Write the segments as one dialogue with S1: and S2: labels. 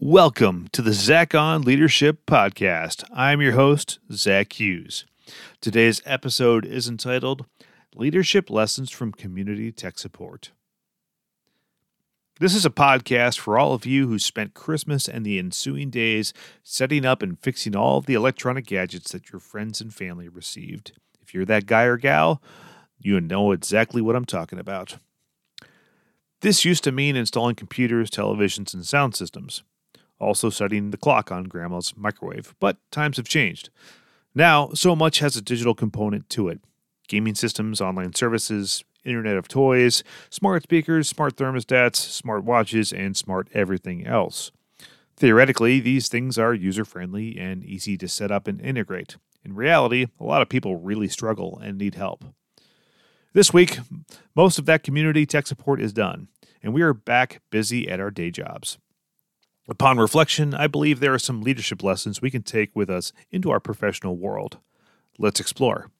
S1: Welcome to the Zach on Leadership Podcast. I'm your host, Zach Hughes. Today's episode is entitled Leadership Lessons from Community Tech Support. This is a podcast for all of you who spent Christmas and the ensuing days setting up and fixing all of the electronic gadgets that your friends and family received. If you're that guy or gal, you know exactly what I'm talking about. This used to mean installing computers, televisions, and sound systems also setting the clock on grandma's microwave. But times have changed. Now, so much has a digital component to it gaming systems, online services, Internet of Toys, smart speakers, smart thermostats, smart watches, and smart everything else. Theoretically, these things are user friendly and easy to set up and integrate. In reality, a lot of people really struggle and need help. This week, most of that community tech support is done, and we are back busy at our day jobs. Upon reflection, I believe there are some leadership lessons we can take with us into our professional world. Let's explore.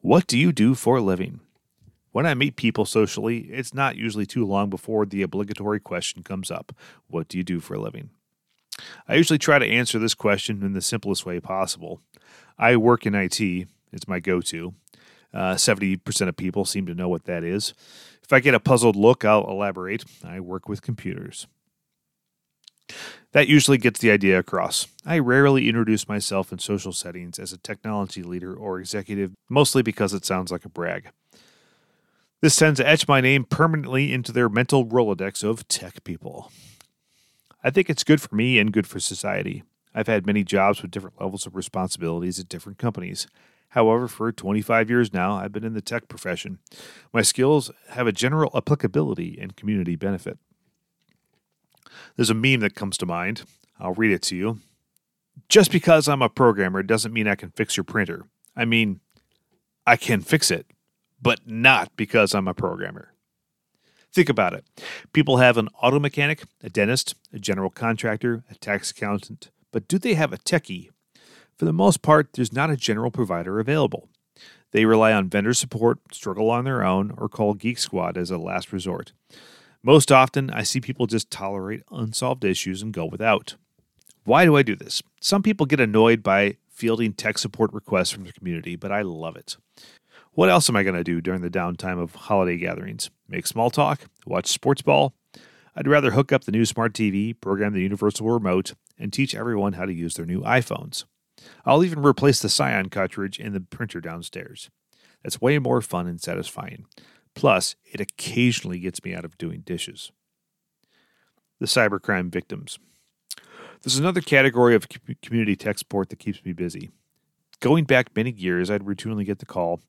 S1: What do you do for a living? When I meet people socially, it's not usually too long before the obligatory question comes up What do you do for a living? I usually try to answer this question in the simplest way possible. I work in IT, it's my go to. Uh, 70% of people seem to know what that is. If I get a puzzled look, I'll elaborate. I work with computers. That usually gets the idea across. I rarely introduce myself in social settings as a technology leader or executive, mostly because it sounds like a brag. This tends to etch my name permanently into their mental Rolodex of tech people. I think it's good for me and good for society. I've had many jobs with different levels of responsibilities at different companies. However, for 25 years now, I've been in the tech profession. My skills have a general applicability and community benefit. There's a meme that comes to mind. I'll read it to you. Just because I'm a programmer doesn't mean I can fix your printer. I mean, I can fix it, but not because I'm a programmer. Think about it. People have an auto mechanic, a dentist, a general contractor, a tax accountant, but do they have a techie? For the most part, there's not a general provider available. They rely on vendor support, struggle on their own, or call Geek Squad as a last resort. Most often, I see people just tolerate unsolved issues and go without. Why do I do this? Some people get annoyed by fielding tech support requests from the community, but I love it. What else am I going to do during the downtime of holiday gatherings? Make small talk? Watch sports ball? I'd rather hook up the new smart TV, program the universal remote, and teach everyone how to use their new iPhones. I'll even replace the cyan cartridge in the printer downstairs. That's way more fun and satisfying. Plus, it occasionally gets me out of doing dishes. The cybercrime victims. There's another category of community tech support that keeps me busy. Going back many years, I'd routinely get the call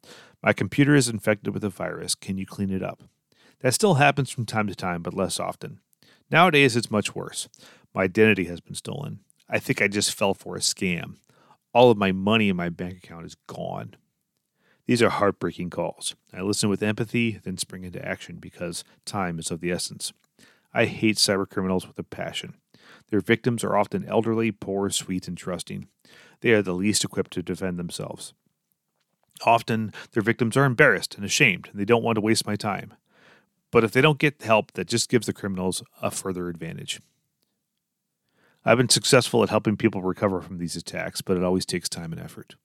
S1: My computer is infected with a virus. Can you clean it up? That still happens from time to time, but less often. Nowadays, it's much worse. My identity has been stolen. I think I just fell for a scam. All of my money in my bank account is gone. These are heartbreaking calls. I listen with empathy, then spring into action because time is of the essence. I hate cybercriminals with a passion. Their victims are often elderly, poor, sweet, and trusting. They are the least equipped to defend themselves. Often, their victims are embarrassed and ashamed, and they don't want to waste my time. But if they don't get help, that just gives the criminals a further advantage. I've been successful at helping people recover from these attacks, but it always takes time and effort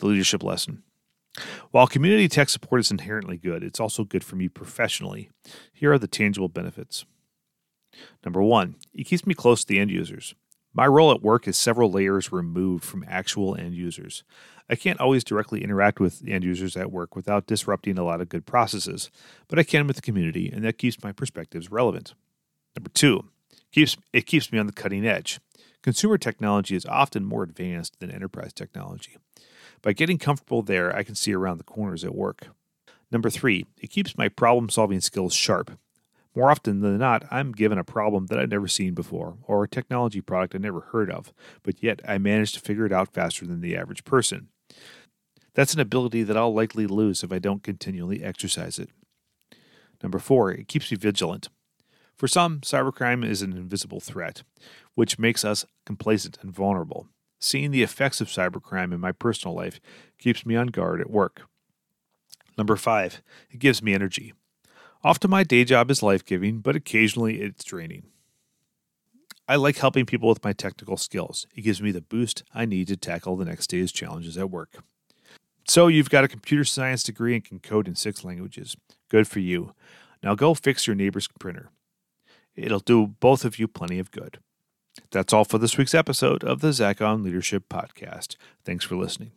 S1: the leadership lesson. While community tech support is inherently good, it's also good for me professionally. Here are the tangible benefits. Number one, it keeps me close to the end users. My role at work is several layers removed from actual end users. I can't always directly interact with end users at work without disrupting a lot of good processes, but I can with the community, and that keeps my perspectives relevant. Number two, keeps, it keeps me on the cutting edge. Consumer technology is often more advanced than enterprise technology. By getting comfortable there, I can see around the corners at work. Number three, it keeps my problem solving skills sharp. More often than not, I'm given a problem that I've never seen before, or a technology product I never heard of, but yet I manage to figure it out faster than the average person. That's an ability that I'll likely lose if I don't continually exercise it. Number four, it keeps me vigilant. For some, cybercrime is an invisible threat, which makes us complacent and vulnerable. Seeing the effects of cybercrime in my personal life keeps me on guard at work. Number five, it gives me energy. Often my day job is life giving, but occasionally it's draining. I like helping people with my technical skills. It gives me the boost I need to tackle the next day's challenges at work. So, you've got a computer science degree and can code in six languages. Good for you. Now go fix your neighbor's printer. It'll do both of you plenty of good. That's all for this week's episode of the Zach on Leadership Podcast. Thanks for listening.